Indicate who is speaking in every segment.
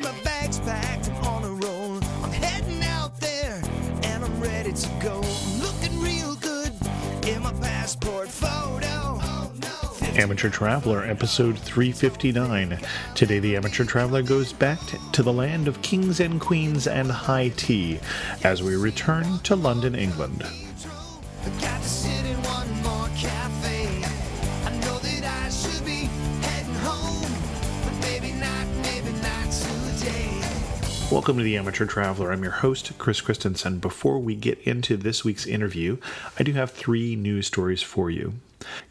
Speaker 1: got my bags packed, I'm on a roll. I'm heading out there and I'm ready to go. I'm looking real good in my passport photo.
Speaker 2: Amateur Traveler, episode 359. Today, the Amateur Traveler goes back to the land of kings and queens and high tea as we return to London, England. Welcome to the Amateur Traveler. I'm your host, Chris Christensen. Before we get into this week's interview, I do have three news stories for you.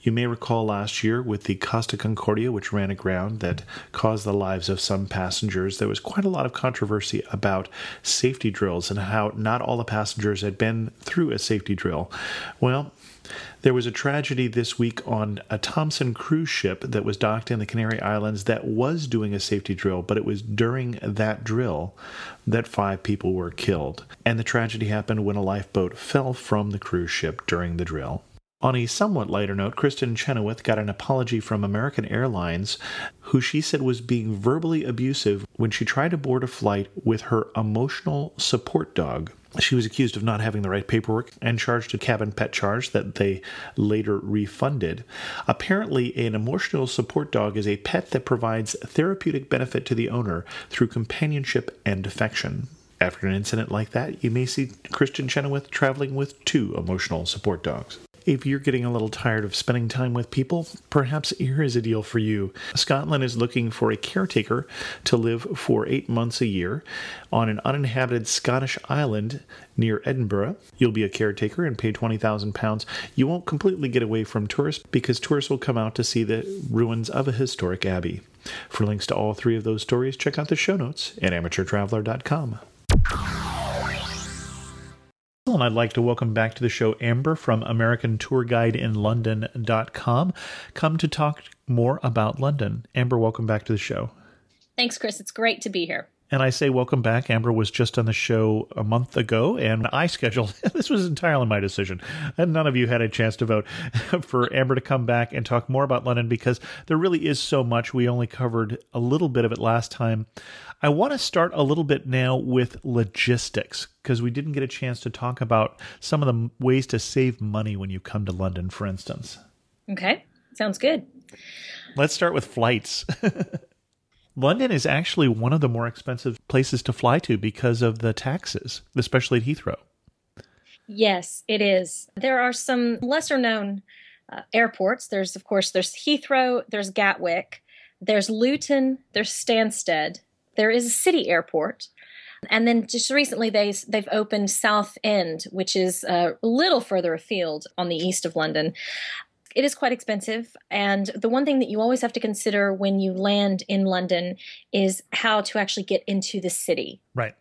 Speaker 2: You may recall last year with the Costa Concordia, which ran aground that caused the lives of some passengers, there was quite a lot of controversy about safety drills and how not all the passengers had been through a safety drill. Well, there was a tragedy this week on a Thomson cruise ship that was docked in the Canary Islands that was doing a safety drill, but it was during that drill that five people were killed. And the tragedy happened when a lifeboat fell from the cruise ship during the drill. On a somewhat lighter note, Kristin Chenoweth got an apology from American Airlines, who she said was being verbally abusive when she tried to board a flight with her emotional support dog. She was accused of not having the right paperwork and charged a cabin pet charge that they later refunded. Apparently, an emotional support dog is a pet that provides therapeutic benefit to the owner through companionship and affection. After an incident like that, you may see Kristin Chenoweth traveling with two emotional support dogs. If you're getting a little tired of spending time with people, perhaps here is a deal for you. Scotland is looking for a caretaker to live for eight months a year on an uninhabited Scottish island near Edinburgh. You'll be a caretaker and pay £20,000. You won't completely get away from tourists because tourists will come out to see the ruins of a historic abbey. For links to all three of those stories, check out the show notes at amateurtraveler.com. And I'd like to welcome back to the show Amber from AmericanTourGuideInLondon.com. Come to talk more about London. Amber, welcome back to the show.
Speaker 3: Thanks, Chris. It's great to be here.
Speaker 2: And I say welcome back. Amber was just on the show a month ago, and I scheduled this was entirely my decision. And none of you had a chance to vote for Amber to come back and talk more about London because there really is so much. We only covered a little bit of it last time. I want to start a little bit now with logistics because we didn't get a chance to talk about some of the ways to save money when you come to London, for instance.
Speaker 3: Okay, sounds good.
Speaker 2: Let's start with flights. London is actually one of the more expensive places to fly to because of the taxes, especially at Heathrow.
Speaker 3: Yes, it is. There are some lesser known uh, airports. There's, of course, there's Heathrow, there's Gatwick, there's Luton, there's Stansted. There is a city airport. And then just recently, they they've opened South End, which is uh, a little further afield on the east of London. It is quite expensive, and the one thing that you always have to consider when you land in London is how to actually get into the city.
Speaker 2: Right.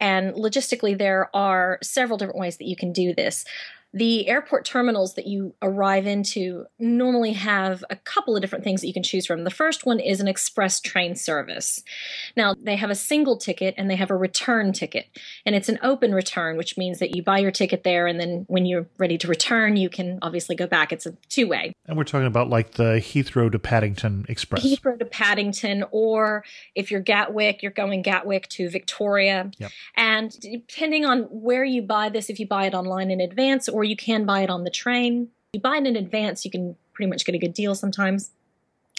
Speaker 3: And logistically, there are several different ways that you can do this. The airport terminals that you arrive into normally have a couple of different things that you can choose from. The first one is an express train service. Now, they have a single ticket and they have a return ticket. And it's an open return, which means that you buy your ticket there and then when you're ready to return, you can obviously go back. It's a two way.
Speaker 2: And we're talking about like the Heathrow to Paddington Express.
Speaker 3: Heathrow to Paddington, or if you're Gatwick, you're going Gatwick to Victoria.
Speaker 2: Yep.
Speaker 3: And depending on where you buy this, if you buy it online in advance or you can buy it on the train, you buy it in advance, you can pretty much get a good deal sometimes.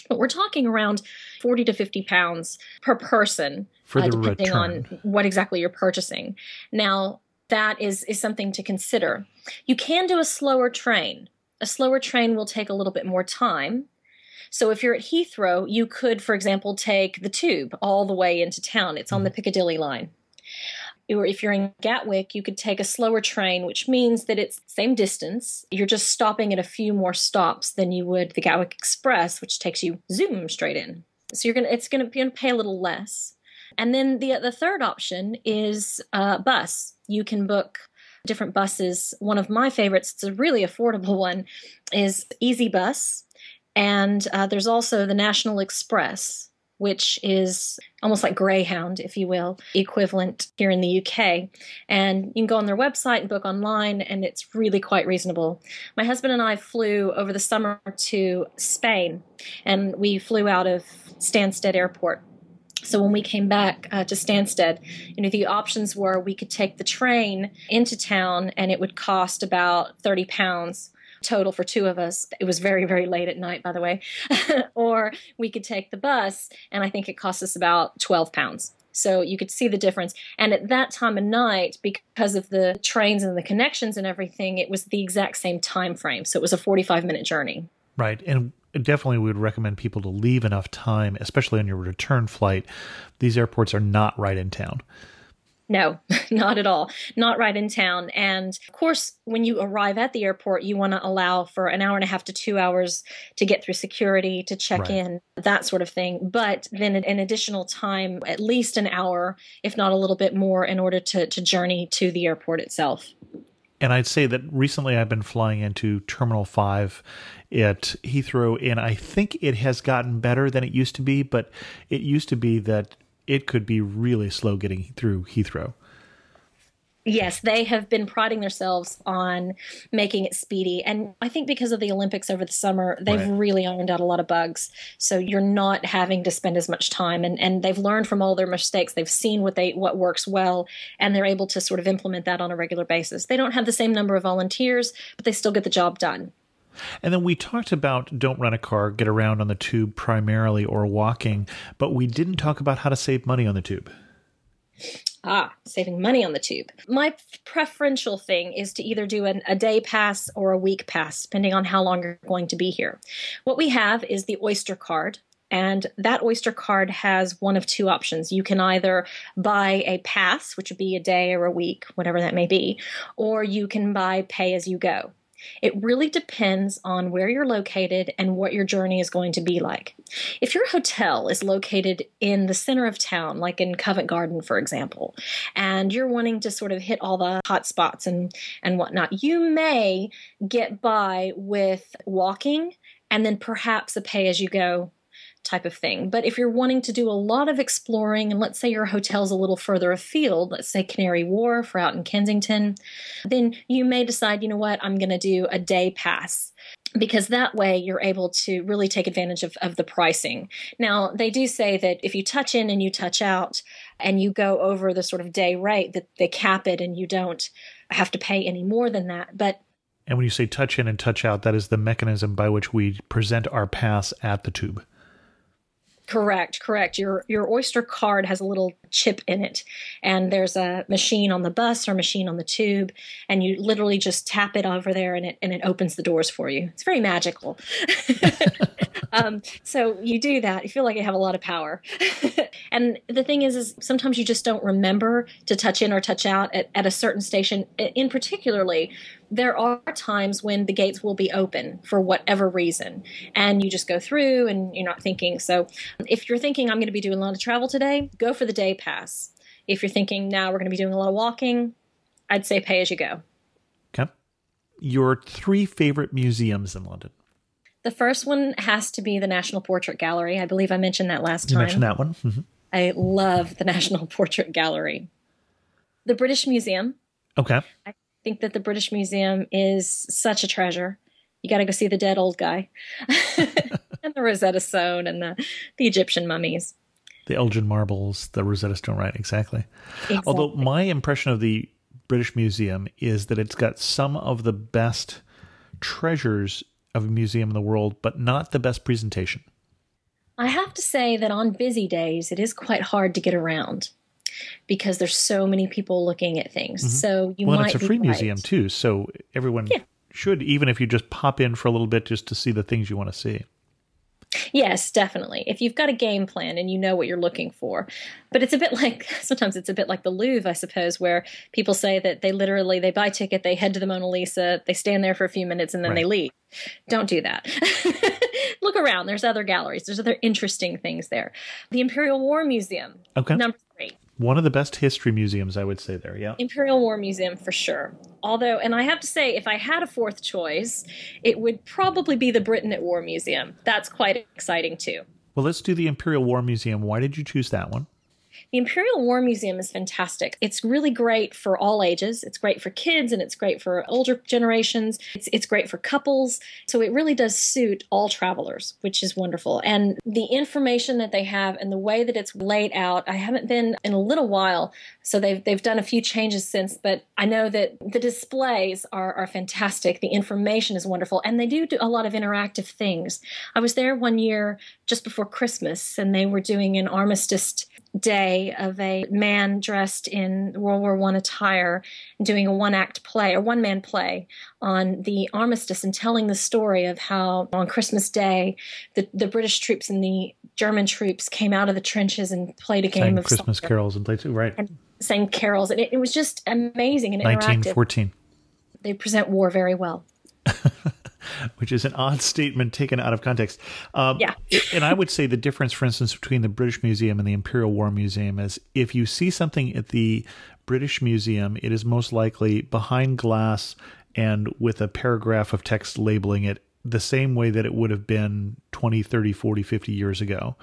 Speaker 3: But we're talking around 40 to 50 pounds per person,
Speaker 2: For uh, the
Speaker 3: depending
Speaker 2: return.
Speaker 3: on what exactly you're purchasing. Now, that is, is something to consider. You can do a slower train. A slower train will take a little bit more time. So if you're at Heathrow, you could, for example, take the tube all the way into town. It's on the mm-hmm. Piccadilly line. Or if you're in Gatwick, you could take a slower train, which means that it's same distance. You're just stopping at a few more stops than you would the Gatwick Express, which takes you zoom straight in. So you're gonna it's gonna be gonna pay a little less. And then the the third option is bus. You can book different buses. One of my favorites, it's a really affordable one, is easyBus, and uh, there's also the National Express, which is almost like Greyhound, if you will, equivalent here in the UK. And you can go on their website and book online, and it's really quite reasonable. My husband and I flew over the summer to Spain, and we flew out of Stansted Airport So when we came back uh, to Stansted, you know, the options were we could take the train into town and it would cost about 30 pounds total for two of us. It was very, very late at night, by the way. or we could take the bus and I think it cost us about 12 pounds. So you could see the difference. And at that time of night, because of the trains and the connections and everything, it was the exact same time frame. So it was a 45 minute journey.
Speaker 2: Right. And definitely we would recommend people to leave enough time, especially on your return flight. These airports are not right in town.
Speaker 3: No, not at all. Not right in town. And of course, when you arrive at the airport, you want to allow for an hour and a half to two hours to get through security, to check right. in, that sort of thing. But then an additional time, at least an hour, if not a little bit more, in order to, to journey to the airport itself.
Speaker 2: And I'd say that recently I've been flying into Terminal 5 at Heathrow, and I think it has gotten better than it used to be, but it used to be that it could be really slow getting through Heathrow.
Speaker 3: Yes, they have been priding themselves on making it speedy. And I think because of the Olympics over the summer, they've right. really ironed out a lot of bugs. So you're not having to spend as much time and, and they've learned from all their mistakes. They've seen what they what works well and they're able to sort of implement that on a regular basis. They don't have the same number of volunteers, but they still get the job done.
Speaker 2: And then we talked about don't rent a car, get around on the tube primarily or walking, but we didn't talk about how to save money on the tube.
Speaker 3: Ah, saving money on the tube. My preferential thing is to either do an, a day pass or a week pass, depending on how long you're going to be here. What we have is the Oyster card, and that Oyster card has one of two options. You can either buy a pass, which would be a day or a week, whatever that may be, or you can buy pay as you go. It really depends on where you're located and what your journey is going to be like. If your hotel is located in the center of town, like in Covent Garden, for example, and you're wanting to sort of hit all the hot spots and, and whatnot, you may get by with walking and then perhaps a pay as you go type of thing. But if you're wanting to do a lot of exploring, and let's say your hotel's a little further afield, let's say Canary Wharf or out in Kensington, then you may decide, you know what, I'm going to do a day pass because that way you're able to really take advantage of, of the pricing. Now, they do say that if you touch in and you touch out and you go over the sort of day rate, that they cap it and you don't have to pay any more than that. But
Speaker 2: and when you say touch in and touch out, that is the mechanism by which we present our pass at the tube.
Speaker 3: Correct, correct. Your your Oyster card has a little chip in it, and there's a machine on the bus or machine on the tube, and you literally just tap it over there, and it and it opens the doors for you. It's very magical. um, so you do that. You feel like you have a lot of power. and the thing is, is sometimes you just don't remember to touch in or touch out at, at a certain station. In particularly, there are times when the gates will be open for whatever reason, and you just go through and you're not thinking. So, if you're thinking I'm going to be doing a lot of travel today, go for the day pass. If you're thinking now we're going to be doing a lot of walking, I'd say pay as you go.
Speaker 2: Okay. Your three favorite museums in London.
Speaker 3: The first one has to be the National Portrait Gallery. I believe I mentioned that last
Speaker 2: time.
Speaker 3: You
Speaker 2: mentioned that one. Mm-hmm.
Speaker 3: I love the National Portrait Gallery. The British Museum.
Speaker 2: Okay.
Speaker 3: I think that the British Museum is such a treasure. You got to go see the dead old guy and the Rosetta Stone and the, the Egyptian mummies.
Speaker 2: The Elgin marbles, the Rosetta Stone, right? Exactly. exactly. Although my impression of the British Museum is that it's got some of the best treasures of a museum in the world, but not the best presentation.
Speaker 3: I have to say that on busy days, it is quite hard to get around because there's so many people looking at things. Mm-hmm. So you
Speaker 2: well,
Speaker 3: might.
Speaker 2: it's a free museum too, so everyone yeah. should, even if you just pop in for a little bit just to see the things you want to see.
Speaker 3: Yes, definitely. If you've got a game plan and you know what you're looking for. But it's a bit like sometimes it's a bit like the Louvre, I suppose, where people say that they literally they buy a ticket, they head to the Mona Lisa, they stand there for a few minutes and then right. they leave. Don't do that. Look around. There's other galleries. There's other interesting things there. The Imperial War Museum.
Speaker 2: Okay.
Speaker 3: Number.
Speaker 2: One of the best history museums, I would say there. Yeah.
Speaker 3: Imperial War Museum for sure. Although, and I have to say, if I had a fourth choice, it would probably be the Britain at War Museum. That's quite exciting too.
Speaker 2: Well, let's do the Imperial War Museum. Why did you choose that one?
Speaker 3: The Imperial War Museum is fantastic. It's really great for all ages. It's great for kids and it's great for older generations. It's, it's great for couples. So it really does suit all travelers, which is wonderful. And the information that they have and the way that it's laid out, I haven't been in a little while, so they've, they've done a few changes since, but I know that the displays are, are fantastic. The information is wonderful and they do, do a lot of interactive things. I was there one year just before Christmas and they were doing an armistice day of a man dressed in World War One attire doing a one act play or one man play on the armistice and telling the story of how on Christmas Day the, the British troops and the German troops came out of the trenches and played a game
Speaker 2: Sang
Speaker 3: of
Speaker 2: Christmas
Speaker 3: soccer
Speaker 2: carols and played right.
Speaker 3: and sang carols and it, it was just amazing and interactive.
Speaker 2: fourteen.
Speaker 3: They present war very well.
Speaker 2: which is an odd statement taken out of context. Um,
Speaker 3: Yeah.
Speaker 2: and I would say the difference, for instance, between the British Museum and the Imperial War Museum is if you see something at the British Museum, it is most likely behind glass and with a paragraph of text labeling it the same way that it would have been 20, 30, 40, 50 years ago.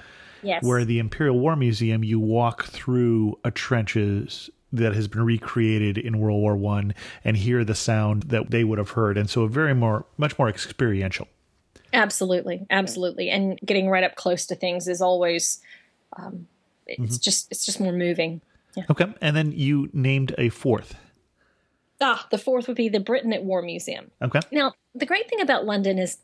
Speaker 3: Yes.
Speaker 2: Where the Imperial War Museum, you walk through a trenches that has been recreated in World War One and hear the sound that they would have heard, and so a very more, much more experiential.
Speaker 3: Absolutely, absolutely, and getting right up close to things is always, um, it's just it's just more moving.
Speaker 2: Okay, and then you named a fourth.
Speaker 3: Ah, the fourth would be the Britain at War Museum.
Speaker 2: Okay,
Speaker 3: Now, the great thing about London is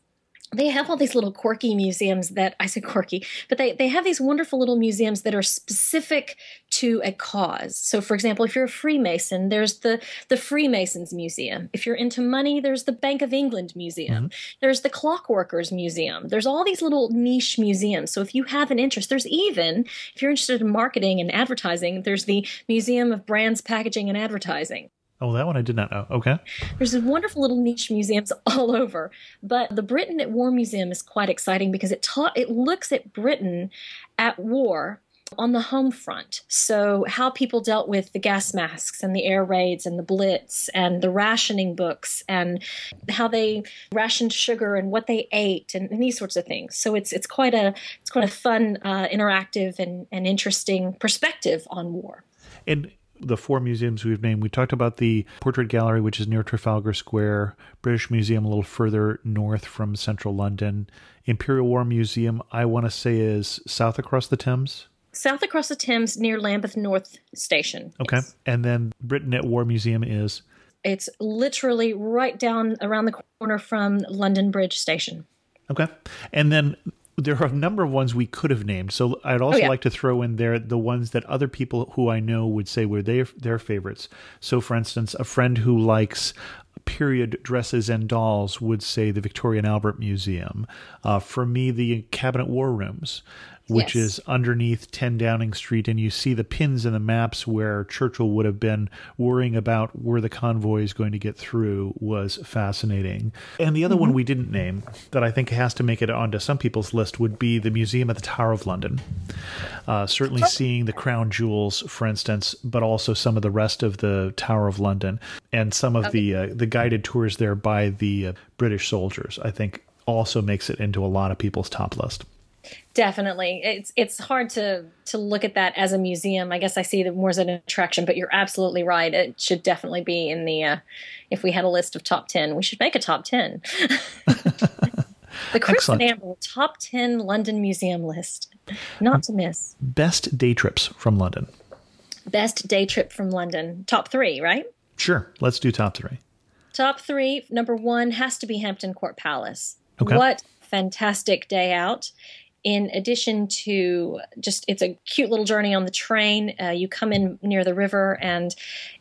Speaker 3: they have all these little quirky museums that I say quirky, but they, they have these wonderful little museums that are specific to a cause. So, for example, if you're a Freemason, there's the, the Freemasons Museum. If you're into money, there's the Bank of England Museum. Mm-hmm. There's the Clockworkers Museum. There's all these little niche museums. So, if you have an interest, there's even, if you're interested in marketing and advertising, there's the Museum of Brands, Packaging, and Advertising.
Speaker 2: Oh, that one I did not know. Okay,
Speaker 3: There's wonderful little niche museums all over, but the Britain at War Museum is quite exciting because it taught it looks at Britain at war on the home front. So how people dealt with the gas masks and the air raids and the blitz and the rationing books and how they rationed sugar and what they ate and, and these sorts of things. So it's it's quite a it's quite a fun, uh, interactive and, and interesting perspective on war.
Speaker 2: and the four museums we've named, we talked about the Portrait Gallery, which is near Trafalgar Square, British Museum a little further north from central London, Imperial War Museum, I want to say is south across the Thames.
Speaker 3: South across the Thames near Lambeth North Station.
Speaker 2: Okay,
Speaker 3: Yes.
Speaker 2: and then Britain at War Museum is
Speaker 3: It's literally right down around the corner from London Bridge Station.
Speaker 2: Okay. And then there are a number of ones we could have named. So I'd also
Speaker 3: Oh, yeah.
Speaker 2: like to throw in there the ones that other people who I know would say were their their favorites. So for instance, a friend who likes period dresses and dolls would say the Victoria and Albert Museum. Uh, for me, the Cabinet War Rooms, which
Speaker 3: Yes.
Speaker 2: is underneath 10 Downing Street, and you see the pins in the maps where Churchill would have been worrying about where the convoy is going to get through was fascinating. And the other one we didn't name that I think has to make it onto some people's list would be the Museum at the Tower of London. Uh, certainly seeing the crown jewels, for instance, but also some of the rest of the Tower of London and some of the uh, the guided tours there by the uh, British soldiers. I think also makes it into a lot of people's top list.
Speaker 3: Definitely, it's it's hard to to look at that as a museum. I guess I see it more as an attraction, but you're absolutely right. It should definitely be in the. Uh, if we had a list of top ten, we should make a top ten. the and Amber top ten London museum list, not to miss.
Speaker 2: Best day trips from London.
Speaker 3: Best day trip from London, top three, right?
Speaker 2: Sure, let's do top three.
Speaker 3: Top three, number one has to be Hampton Court Palace.
Speaker 2: Okay.
Speaker 3: What fantastic day out. In addition to just, it's a cute little journey on the train. Uh, you come in near the river, and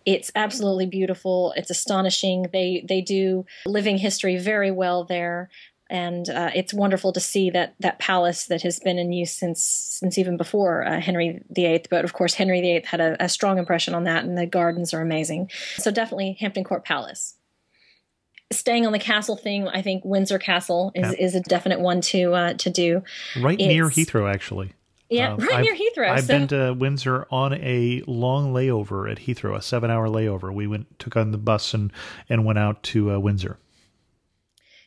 Speaker 3: it's absolutely beautiful. It's astonishing. They they do living history very well there, and uh, it's wonderful to see that that palace that has been in use since since even before uh, Henry VIII. But of course, Henry VIII had a, a strong impression on that, and the gardens are amazing. So definitely Hampton Court Palace staying on the castle thing, I think Windsor Castle is,
Speaker 2: Yeah.
Speaker 3: is a definite one to uh, to do.
Speaker 2: Right near Heathrow, actually.
Speaker 3: Yeah,
Speaker 2: Um,
Speaker 3: right
Speaker 2: I've-
Speaker 3: near Heathrow.
Speaker 2: I've
Speaker 3: so
Speaker 2: been to Windsor on a long layover at Heathrow, a seven-hour layover. We went, took on the bus and and went out to uh, Windsor.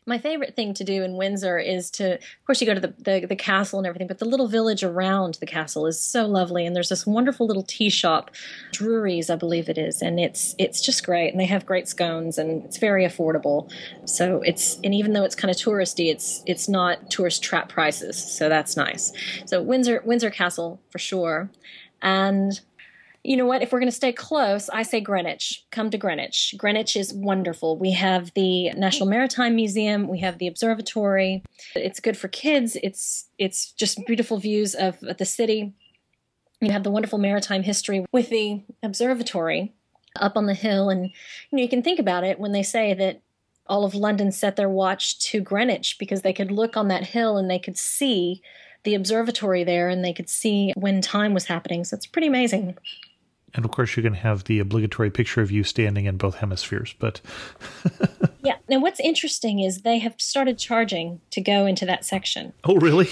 Speaker 3: My favorite thing to do in Windsor is to, of course, you go to the, the, the, castle and everything, but the little village around the castle is so lovely. And there's this wonderful little tea shop, Drury's, I believe it is, and it's it's just great. And they have great scones, and it's very affordable. So it's and even though it's kind of touristy, it's it's not tourist trap prices. So that's nice. So Windsor Windsor Castle for sure, and you know what? If we're going to stay close, I say Greenwich. Come to Greenwich. Greenwich is wonderful. We have the National Maritime Museum. We have the observatory. It's good for kids. It's it's just beautiful views of, the city. You have the wonderful maritime history with the observatory up on the hill, and you know you can think about it when they say that all of London set their watch to Greenwich because they could look on that hill and they could see the observatory there and they could see when time was happening. So it's pretty amazing
Speaker 2: and of course you can have the obligatory picture of you standing in both hemispheres but
Speaker 3: yeah. Now what's interesting is they have started charging to go into that section.
Speaker 2: Oh really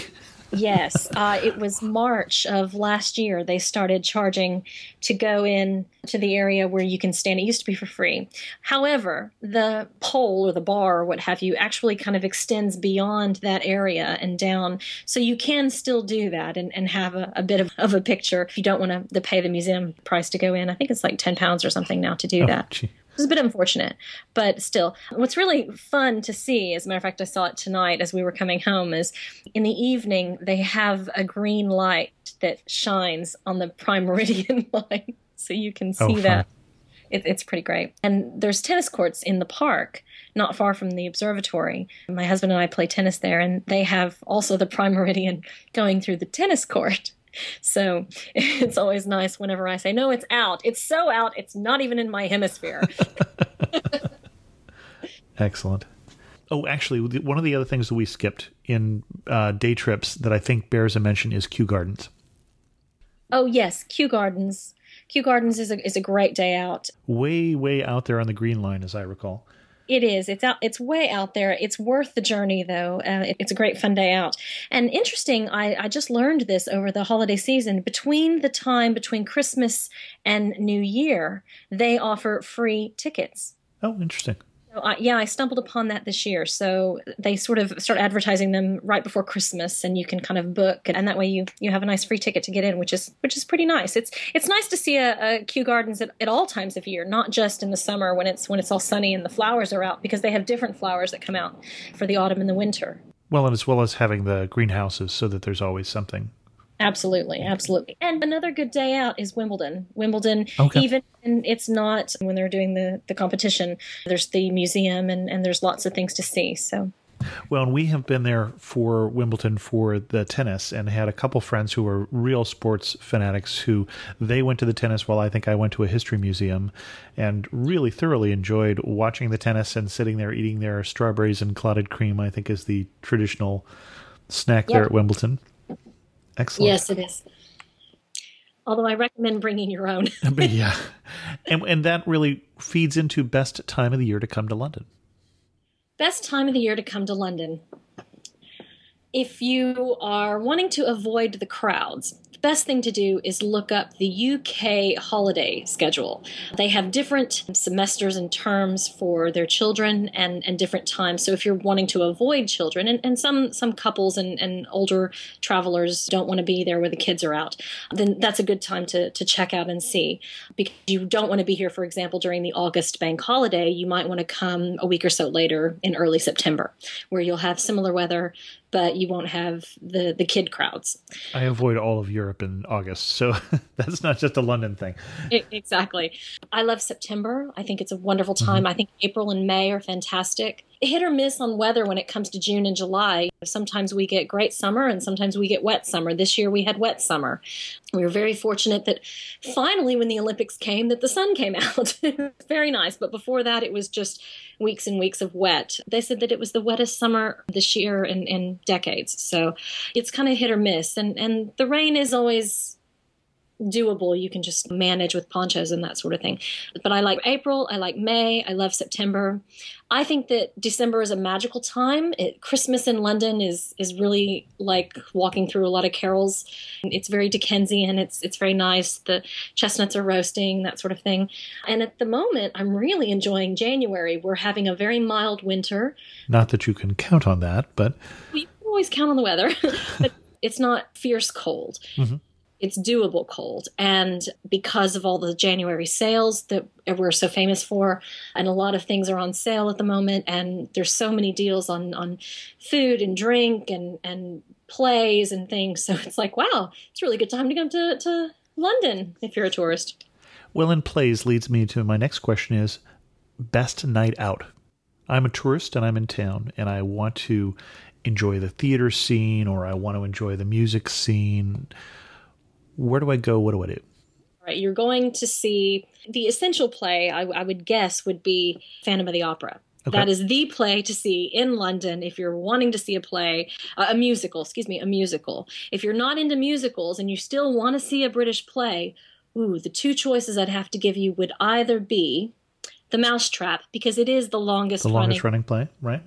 Speaker 3: yes, uh, it was March of last year. They started charging to go in to the area where you can stand. It used to be for free. However, the pole or the bar or what have you actually kind of extends beyond that area and down. So you can still do that and, and have a, a bit of, of a picture if you don't want to pay the museum price to go in. I think it's like 10 pounds or something now to do oh, that. Gee was a bit unfortunate, but still, what's really fun to see, as a matter of fact, I saw it tonight as we were coming home, is in the evening they have a green light that shines on the prime meridian line, so you can oh, see oh, that. It, it's pretty great. And there's tennis courts in the park, not far from the observatory. My husband and I play tennis there, and they have also the prime meridian going through the tennis court. So it's always nice whenever I say, no, it's out. It's so out, it's not even in my hemisphere.
Speaker 2: Excellent. Oh, actually, one of the other things that we skipped in uh, day trips that I think bears a mention is Kew Gardens.
Speaker 3: Oh yes, Kew Gardens. Kew Gardens is a is a great day out.
Speaker 2: Way way out there on the green line, as I recall.
Speaker 3: It is. It's out. It's way out there. It's worth the journey, though. Uh, it, it's a great fun day out. And interesting. I, I just learned this over the holiday season. Between the time between Christmas and New Year, they offer free tickets.
Speaker 2: Oh, interesting.
Speaker 3: So, uh, yeah, I stumbled upon that this year. So they sort of start advertising them right before Christmas, and you can kind of book, and that way you you have a nice free ticket to get in, which is which is pretty nice. It's it's nice to see a, a Kew Gardens at, at all times of year, not just in the summer when it's when it's all sunny and the flowers are out, because they have different flowers that come out for the autumn and the winter.
Speaker 2: Well, and as well as having the greenhouses, so that there's always something
Speaker 3: Absolutely, absolutely. And another good day out is Wimbledon. Wimbledon, okay. even it's not when they're doing the, the competition, there's the museum and, and there's lots of things to see. So
Speaker 2: well, and we have been there for Wimbledon for the tennis and had a couple friends who were real sports fanatics who they went to the tennis while I think I went to a history museum and really thoroughly enjoyed watching the tennis and sitting there eating their strawberries and clotted cream, I think is the traditional snack yep. there at Wimbledon. Excellent.
Speaker 3: Yes, it is. Although I recommend bringing your own.
Speaker 2: but yeah, and and that really feeds into best time of the year to come to London.
Speaker 3: Best time of the year to come to London. If you are wanting to avoid the crowds, the best thing to do is look up the UK holiday schedule. They have different semesters and terms for their children and, and different times. So if you're wanting to avoid children, and, and some, some couples and, and older travelers don't want to be there where the kids are out, then that's a good time to, to check out and see. Because you don't want to be here, for example, during the August bank holiday, you might want to come a week or so later in early September, where you'll have similar weather, but you won't have the the kid crowds.
Speaker 2: I avoid all of Europe in August, so that's not just a London thing.
Speaker 3: It, exactly. I love September. I think it's a wonderful time. Mm-hmm. I think April and May are fantastic hit or miss on weather when it comes to June and July. Sometimes we get great summer and sometimes we get wet summer. This year we had wet summer. We were very fortunate that finally, when the Olympics came, that the sun came out. very nice. But before that, it was just weeks and weeks of wet. They said that it was the wettest summer this year in, in decades. So it's kind of hit or miss. And, and the rain is always doable. You can just manage with ponchos and that sort of thing. But I like April. I like May. I love September. I think that December is a magical time. It, Christmas in London is is really like walking through a lot of carols. It's very Dickensian. It's it's very nice. The chestnuts are roasting, that sort of thing. And at the moment, I'm really enjoying January. We're having a very mild winter.
Speaker 2: Not that you can count on that, but
Speaker 3: We always count on the weather, but it's not fierce cold.
Speaker 2: Mhm.
Speaker 3: It's doable cold. And because of all the January sales that we're so famous for, and a lot of things are on sale at the moment, and there's so many deals on, on food and drink and, and plays and things. So it's like, wow, it's a really good time to come to, to London if you're a tourist.
Speaker 2: well, in plays leads me to my next question: is best night out. I'm a tourist and I'm in town, and I want to enjoy the theater scene or I want to enjoy the music scene. Where do I go? What do I do?
Speaker 3: Right, you're going to see the essential play. I, I would guess would be Phantom of the Opera.
Speaker 2: Okay.
Speaker 3: That is the play to see in London if you're wanting to see a play, uh, a musical. Excuse me, a musical. If you're not into musicals and you still want to see a British play, ooh, the two choices I'd have to give you would either be The Mousetrap because it is the longest,
Speaker 2: The longest
Speaker 3: running,
Speaker 2: running play, right?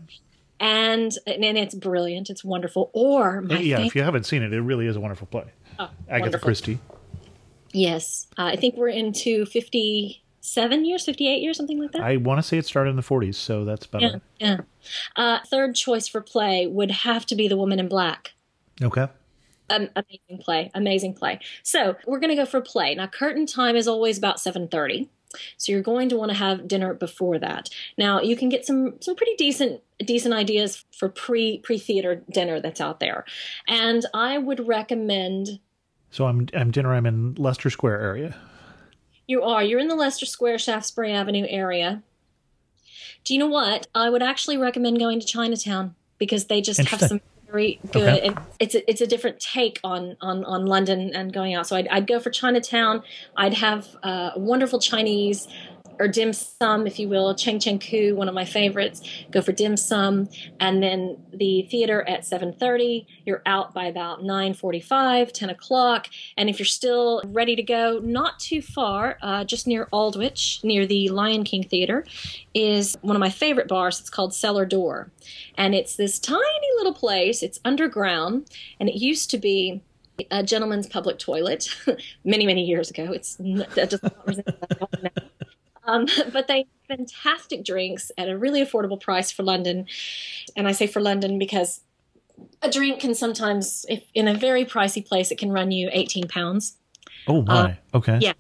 Speaker 3: and and it's brilliant. It's wonderful. Or my
Speaker 2: yeah,
Speaker 3: favorite.
Speaker 2: if you haven't seen it, it really is a wonderful play.
Speaker 3: Oh,
Speaker 2: Agatha
Speaker 3: wonderful.
Speaker 2: Christie.
Speaker 3: Yes, uh, I think we're into fifty-seven years, fifty-eight years, something like that.
Speaker 2: I want to say it started in the 40s, so that's about
Speaker 3: Yeah, yeah. Uh, third choice for play would have to be The Woman in Black.
Speaker 2: Okay.
Speaker 3: Um, amazing play, amazing play. So we're going to go for play. Now, curtain time is always about seven thirty, so you're going to want to have dinner before that. Now, you can get some some pretty decent decent ideas for pre pre theater dinner that's out there, and I would recommend.
Speaker 2: So I'm I'm dinner. I'm in Leicester Square area.
Speaker 3: You are. You're in the Leicester Square, Shaftesbury Avenue area. Do you know what? I would actually recommend going to Chinatown because they just have some very good.
Speaker 2: Okay.
Speaker 3: And it's a, it's a different take on on on London and going out. So I'd, I'd go for Chinatown. I'd have uh, wonderful Chinese or dim sum, if you will, Chuen Cheng Ku, one of my favorites. Go for dim sum, and then the theater at seven thirty. You're out by about 9.45, 10 o'clock, and if you're still ready to go, not too far, uh, just near Aldwych, near the Lion King Theater, is one of my favorite bars. It's called Cellar Door, and it's this tiny little place. It's underground, and it used to be a gentleman's public toilet many many years ago. It's that does not. Um, but they have fantastic drinks at a really affordable price for London. And I say for London because a drink can sometimes, if in a very pricey place, it can run you 18 pounds.
Speaker 2: Oh my. okay.
Speaker 3: Uh, yeah.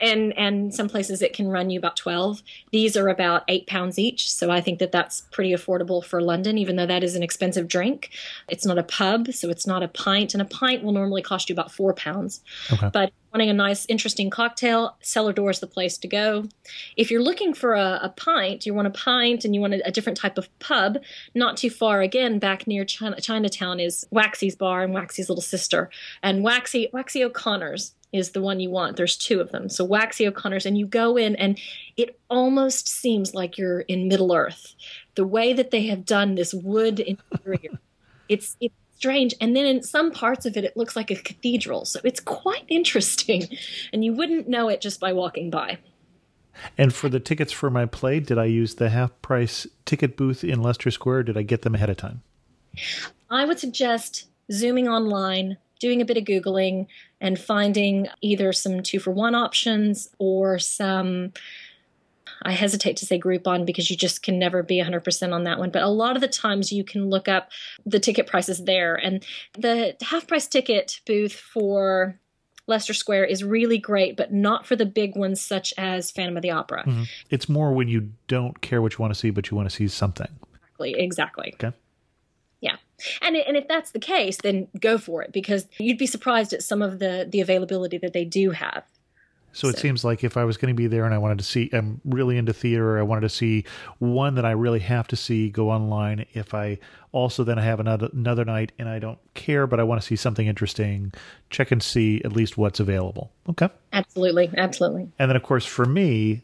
Speaker 3: And and some places it can run you about 12. These are about 8 pounds each, so I think that that's pretty affordable for London even though that is an expensive drink. It's not a pub, so it's not a pint and a pint will normally cost you about 4 pounds.
Speaker 2: Okay.
Speaker 3: But wanting a nice, interesting cocktail, Cellar Door is the place to go. If you're looking for a, a pint, you want a pint and you want a, a different type of pub, not too far again, back near China, Chinatown is Waxy's Bar and Waxy's Little Sister. And Waxy, Waxy O'Connor's is the one you want. There's two of them. So Waxy O'Connor's, and you go in and it almost seems like you're in Middle Earth. The way that they have done this wood interior, it's it's strange. And then in some parts of it, it looks like a cathedral. So it's quite interesting, and you wouldn't know it just by walking by.
Speaker 2: And for the tickets for my play, did I use the half price ticket booth in Leicester Square? Or did I get them ahead of time?
Speaker 3: I would suggest zooming online, doing a bit of Googling, and finding either some two for one options or some. I hesitate to say Groupon because you just can never be 100% on that one. But a lot of the times you can look up the ticket prices there. And the half price ticket booth for Leicester Square is really great, but not for the big ones such as Phantom of the Opera. Mm-hmm.
Speaker 2: It's more when you don't care what you want to see, but you want to see something.
Speaker 3: Exactly. Exactly.
Speaker 2: Okay.
Speaker 3: Yeah. And and if that's the case, then go for it because you'd be surprised at some of the the availability that they do have.
Speaker 2: So it
Speaker 3: So-
Speaker 2: seems like if I was going to be there and I wanted to see, I'm really into theater. I wanted to see one that I really have to see. Go online. If I also then I have another another night and I don't care, but I want to see something interesting, check and see at least what's available. Okay.
Speaker 3: Absolutely. Absolutely.
Speaker 2: And then of course for me,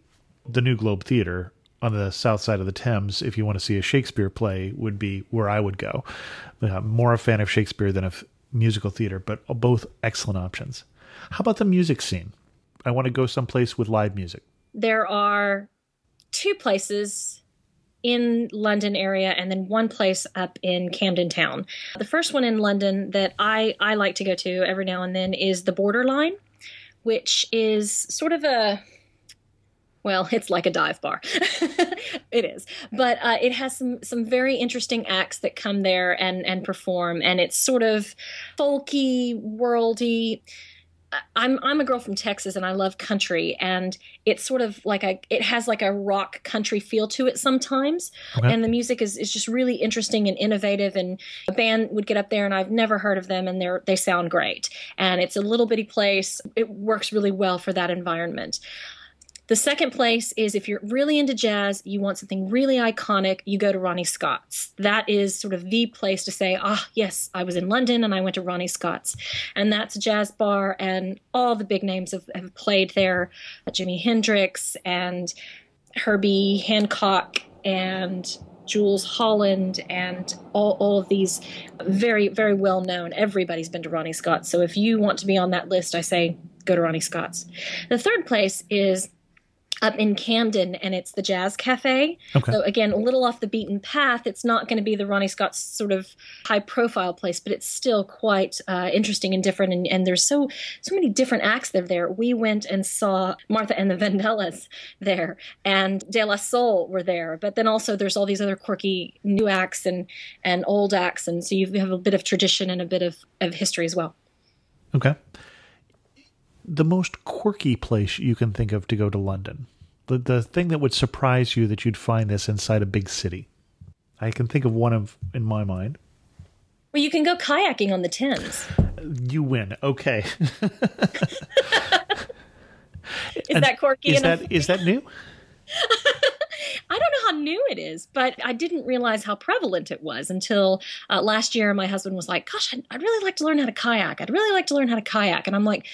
Speaker 2: the New Globe Theater on the south side of the Thames, if you want to see a Shakespeare play, would be where I would go. Uh, more a fan of Shakespeare than of musical theater, but both excellent options. How about the music scene? I want to go someplace with live music.
Speaker 3: There are two places in London area and then one place up in Camden Town. The first one in London that I, I like to go to every now and then is the Borderline, which is sort of a well, it's like a dive bar. it is, but uh, it has some some very interesting acts that come there and and perform, and it's sort of folky, worldy. I'm I'm a girl from Texas and I love country and it's sort of like a it has like a rock country feel to it sometimes
Speaker 2: Okay.
Speaker 3: and the music is, is just really interesting and innovative and a band would get up there and I've never heard of them and they're they sound great and it's a little bitty place it works really well for that environment. The second place is if you're really into jazz, you want something really iconic, you go to Ronnie Scott's. That is sort of the place to say, ah, yes, I was in London and I went to Ronnie Scott's. And that's a jazz bar, and all the big names have, have played there Jimi Hendrix and Herbie Hancock and Jools Holland and all, all of these very, very well known. Everybody's been to Ronnie Scott's. So if you want to be on that list, I say go to Ronnie Scott's. The third place is up in Camden, and it's the Jazz Cafe.
Speaker 2: Okay.
Speaker 3: So again, a little off the beaten path. It's not going to be the Ronnie Scott's sort of high profile place, but it's still quite uh, interesting and different. And, and there's so so many different acts that are there. We went and saw Martha and the Vandellas there, and De La Soul were there. But then also there's all these other quirky new acts and and old acts, and so you have a bit of tradition and a bit of, of history as well.
Speaker 2: Okay. The most quirky place you can think of to go to London. The the thing that would surprise you that you'd find this inside a big city. I can think of one of in my mind.
Speaker 3: Well, you can go kayaking on the Thames.
Speaker 2: You win. Okay.
Speaker 3: Is that quirky
Speaker 2: Is
Speaker 3: enough?
Speaker 2: that is that new?
Speaker 3: I don't know how new it is, but I didn't realize how prevalent it was until uh, last year. My husband was like, "Gosh, I'd, I'd really like to learn how to kayak. I'd really like to learn how to kayak." And I'm like,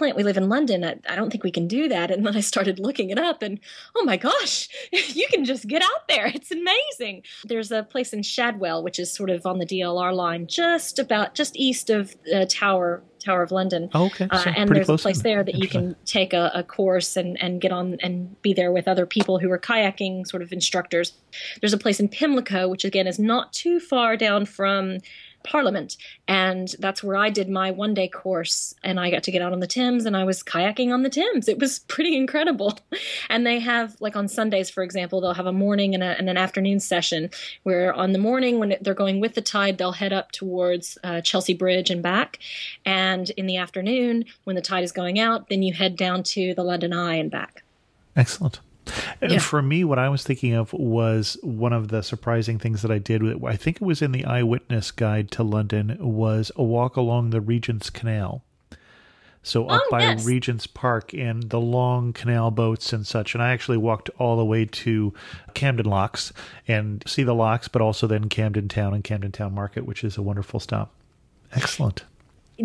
Speaker 3: "Plant, we live in London. I, I don't think we can do that." And then I started looking it up, and oh my gosh, you can just get out there. It's amazing. There's a place in Shadwell, which is sort of on the DLR line, just about just east of uh, Tower Tower of London.
Speaker 2: Oh, okay.
Speaker 3: Uh,
Speaker 2: So
Speaker 3: and
Speaker 2: pretty
Speaker 3: there's a place there that you can take a, a course and, and get on and be there with other people who are kayaking sort of instructors. There's a place in Pimlico, which again is not too far down from Parliament, and that's where I did my one day course. And I got to get out on the Thames, and I was kayaking on the Thames. It was pretty incredible. And they have like on Sundays, for example, they'll have a morning and, a, and an afternoon session where on the morning when they're going with the tide, they'll head up towards uh, Chelsea Bridge and back, and in the afternoon when the tide is going out, then you head down to the London Eye and back.
Speaker 2: Excellent. And
Speaker 3: Yeah.
Speaker 2: for me, what I was thinking of was one of the surprising things that I did. I think it was in the Eyewitness Guide to London. Was a walk along the Regent's Canal. So up
Speaker 3: Oh,
Speaker 2: by
Speaker 3: yes.
Speaker 2: Regent's Park and the long canal boats and such. And I actually walked all the way to Camden Locks and see the locks, but also then Camden Town and Camden Town Market, which is a wonderful stop. Excellent.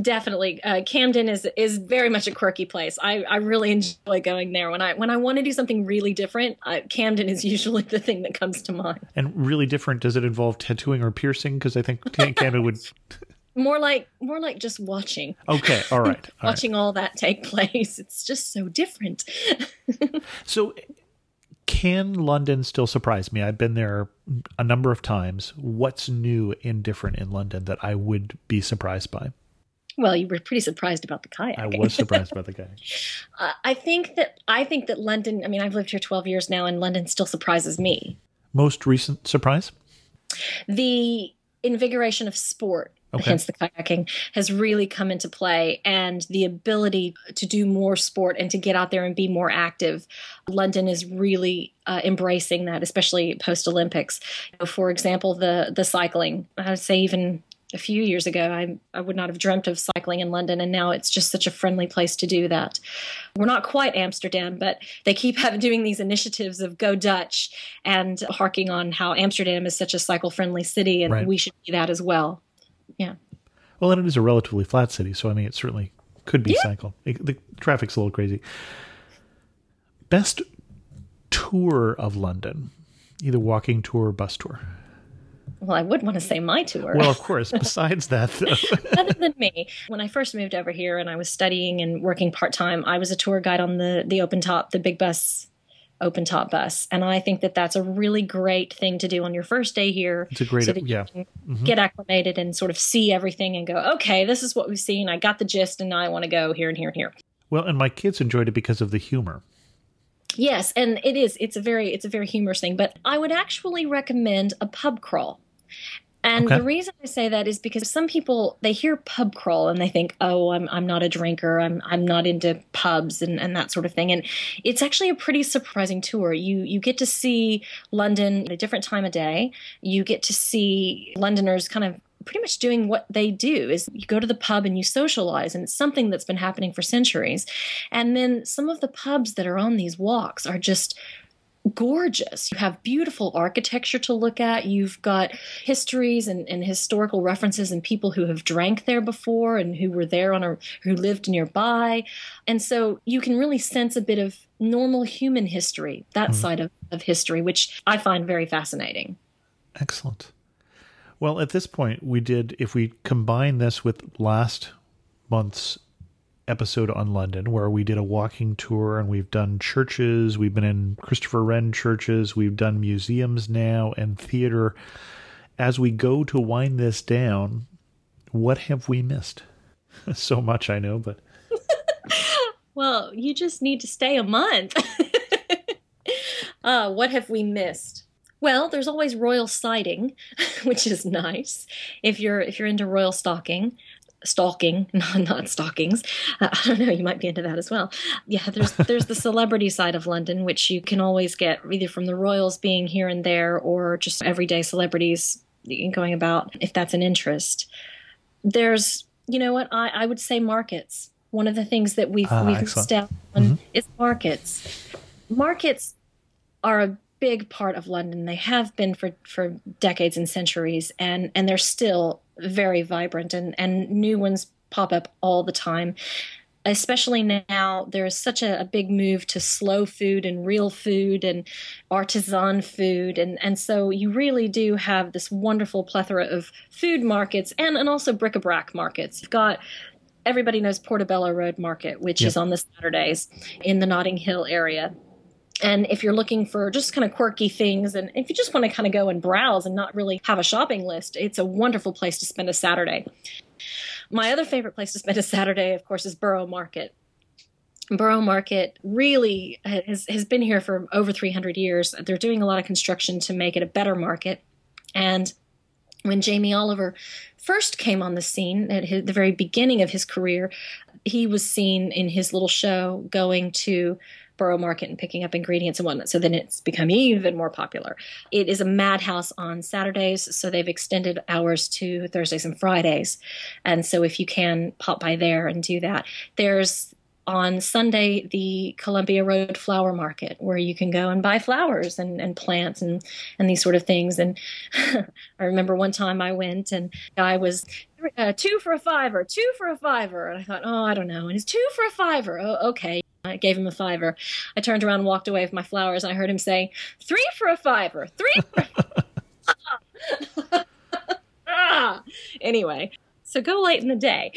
Speaker 3: Definitely, uh, Camden is is very much a quirky place. I, I really enjoy going there when I when I want to do something really different. Uh, Camden is usually the thing that comes to mind.
Speaker 2: And really different. Does it involve tattooing or piercing? Because I think Camden would.
Speaker 3: More like more like just watching.
Speaker 2: Okay. All right. All right.
Speaker 3: watching all that take place. It's just so different.
Speaker 2: So, can London still surprise me? I've been there a number of times. What's new and different in London that I would be surprised by?
Speaker 3: Well, you were pretty surprised about the kayak.
Speaker 2: I was surprised by the guy.
Speaker 3: Uh, I think that I think that London. I mean, I've lived here 12 years now, and London still surprises me.
Speaker 2: Most recent surprise?
Speaker 3: The invigoration of sport.
Speaker 2: Okay.
Speaker 3: Hence the kayaking has really come into play, and the ability to do more sport and to get out there and be more active. London is really uh, embracing that, especially post Olympics. For example, the the cycling. I would say even a few years ago, I, I would not have dreamt of cycling in London, and now it's just such a friendly place to do that. We're not quite Amsterdam, but they keep having, doing these initiatives of Go Dutch and harking on how Amsterdam is such a cycle friendly city, and
Speaker 2: Right.
Speaker 3: we should be that as well. Yeah.
Speaker 2: Well, and it is a relatively flat city, so I mean, it certainly could be cycle. It- the traffic's a little crazy. Best tour of London, either walking tour or bus tour.
Speaker 3: Well, I would want to say my tour.
Speaker 2: Well, of course. Besides that, though.
Speaker 3: other than me. When I first moved over here and I was studying and working part time, I was a tour guide on the the open top, the big bus open top bus. And I think that that's a really great thing to do on your first day here.
Speaker 2: It's a great,
Speaker 3: so
Speaker 2: yeah.
Speaker 3: can mm-hmm. get acclimated and sort of see everything and go, okay, this is what we've seen. I got the gist and now I want to go here and here and here.
Speaker 2: Well, and my kids enjoyed it because of the humor.
Speaker 3: Yes, and it is. It's a very it's a very humorous thing, but I would actually recommend a pub crawl. And
Speaker 2: Okay.
Speaker 3: the reason I say that is because some people they hear pub crawl and they think, "Oh, I'm I'm not a drinker. I'm I'm not into pubs and and that sort of thing." And it's actually a pretty surprising tour. You you get to see London at a different time of day. You get to see Londoners kind of pretty much doing what they do is you go to the pub and you socialize and it's something that's been happening for centuries and then some of the pubs that are on these walks are just gorgeous. You have beautiful architecture to look at. You've got histories and, and historical references and people who have drank there before and who were there on a who lived nearby. And so you can really sense a bit of normal human history, that mm-hmm. side of, of history, which I find very fascinating.
Speaker 2: Excellent. Well, at this point, we did, if we combine this with last month's episode on London, where we did a walking tour and we've done churches, we've been in Christopher Wren churches, we've done museums now and theater. As we go to wind this down, what have we missed? so much, I know, but
Speaker 3: Well, you just need to stay a month. uh, what have we missed? Well, there's always royal sighting, which is nice if you're if you're into royal stalking. Stalking, not, not stockings. Uh, I don't know. You might be into that as well. Yeah, there's there's the celebrity side of London, which you can always get either from the royals being here and there, or just everyday celebrities going about if that's an interest. There's, you know what? I, I would say markets. One of the things that we've
Speaker 2: Ah,
Speaker 3: we've
Speaker 2: excellent.
Speaker 3: missed out on is markets. Markets are a big part of London. They have been for for decades and centuries, and and they're still very vibrant, and and new ones pop up all the time. Especially now, there is such a, a big move to slow food and real food and artisan food, and and so you really do have this wonderful plethora of food markets and and also bric-a-brac markets. You've got everybody knows Portobello Road Market, which
Speaker 2: Yep.
Speaker 3: is on the Saturdays in the Notting Hill area. And if you're looking for just kind of quirky things, and if you just want to kind of go and browse and not really have a shopping list, it's a wonderful place to spend a Saturday. My other favorite place to spend a Saturday, of course, is Borough Market. Borough Market really has, has been here for over 300 years. They're doing a lot of construction to make it a better market. And when Jamie Oliver first came on the scene at his, the very beginning of his career, he was seen in his little show going to Borough Market and picking up ingredients and whatnot. So then it's become even more popular. It is a madhouse on Saturdays, so they've extended hours to Thursdays and Fridays. And so if you can pop by there and do that, there's on Sunday the Columbia Road Flower Market where you can go and buy flowers and, and plants and, and these sort of things. And I remember one time I went and I was uh, two for a fiver, two for a fiver. And I thought, oh, I don't know. And it's two for a fiver. Oh, okay. I gave him a fiver. I turned around and walked away with my flowers. And I heard him say, three for a fiver, three for a ah. Anyway, so go late in the day.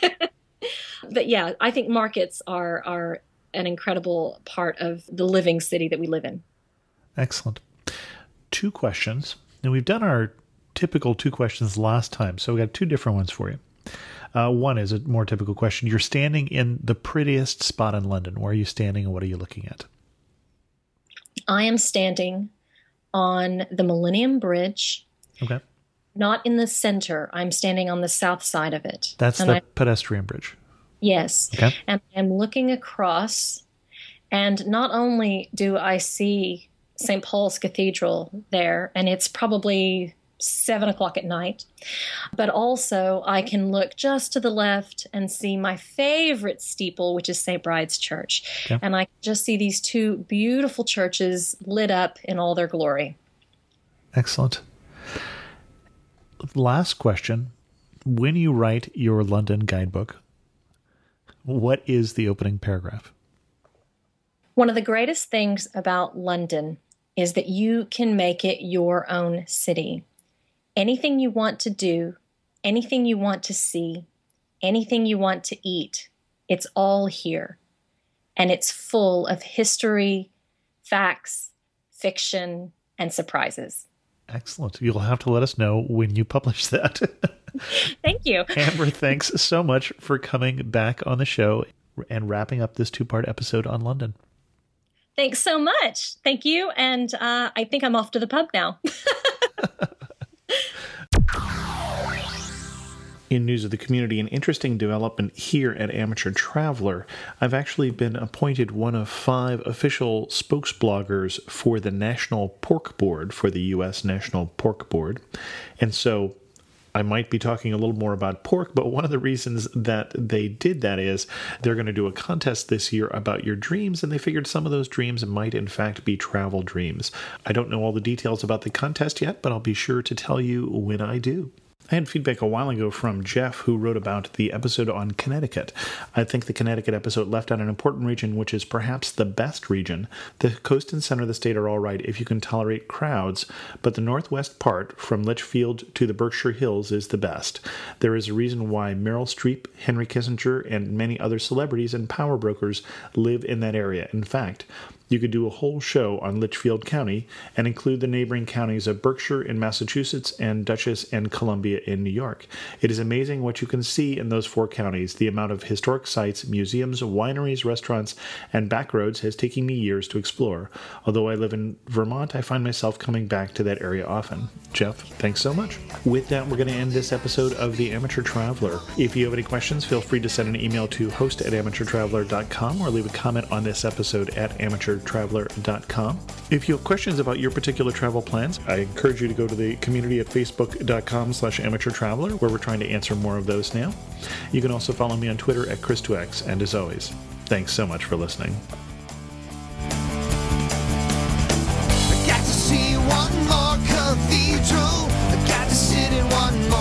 Speaker 3: but yeah, I think markets are are an incredible part of the living city that we live in.
Speaker 2: excellent. Two questions. And we've done our typical two questions last time, so we got two different ones for you. Uh, one is a more typical question. You're standing in the prettiest spot in London. Where are you standing and what are you looking at?
Speaker 3: I am standing on the Millennium Bridge,
Speaker 2: Okay.
Speaker 3: not in the center. I'm standing on the south side of it.
Speaker 2: That's
Speaker 3: and
Speaker 2: the
Speaker 3: I,
Speaker 2: pedestrian bridge.
Speaker 3: yes.
Speaker 2: Okay.
Speaker 3: And I'm looking across, and not only do I see St. Paul's Cathedral there, and it's probably seven o'clock at night, but also I can look just to the left and see my favorite steeple, which is St. Bride's Church.
Speaker 2: Okay.
Speaker 3: And I just see these two beautiful churches lit up in all their glory.
Speaker 2: Excellent. Last question. When you write your London guidebook, what is the opening paragraph?
Speaker 3: One of the greatest things about London is that you can make it your own city. Anything you want to do, anything you want to see, anything you want to eat, it's all here. And it's full of history, facts, fiction, and surprises.
Speaker 2: Excellent. You'll have to let us know when you publish that.
Speaker 3: Thank you.
Speaker 2: Amber, thanks so much for coming back on the show and wrapping up this two part episode on London.
Speaker 3: Thanks so much. Thank you. And uh, I think I'm off to the pub now.
Speaker 2: In news of the community, an interesting development here at Amateur Traveler. I've actually been appointed one of five official spokesbloggers for the National Pork Board, for the U.S. National Pork Board. And so I might be talking a little more about pork, but one of the reasons that they did that is they're going to do a contest this year about your dreams, and they figured some of those dreams might in fact be travel dreams. I don't know all the details about the contest yet, but I'll be sure to tell you when I do. I had feedback a while ago from Jeff, who wrote about the episode on Connecticut. I think the Connecticut episode left out an important region, which is perhaps the best region. The coast and center of the state are all right if you can tolerate crowds, but the northwest part, from Litchfield to the Berkshire Hills, is the best. There is a reason why Meryl Streep, Henry Kissinger, and many other celebrities and power brokers live in that area. In fact, you could do a whole show on Litchfield County and include the neighboring counties of Berkshire in Massachusetts and Dutchess and Columbia in New York. It is amazing what you can see in those four counties. The amount of historic sites, museums, wineries, restaurants, and back roads has taken me years to explore. Although I live in Vermont, I find myself coming back to that area often. Jeff, thanks so much. With that, we're going to end this episode of The Amateur Traveler. If you have any questions, feel free to send an email to host at amateurtraveler.com or leave a comment on this episode at amateurtraveler.com. If you have questions about your particular travel plans, I encourage you to go to the community at facebook.com slash Amateur Traveler, where we're trying to answer more of those now. You can also follow me on Twitter at Chris2X, and as always, thanks so much for listening. I
Speaker 1: got to see one more cathedral, I got to sit in one more.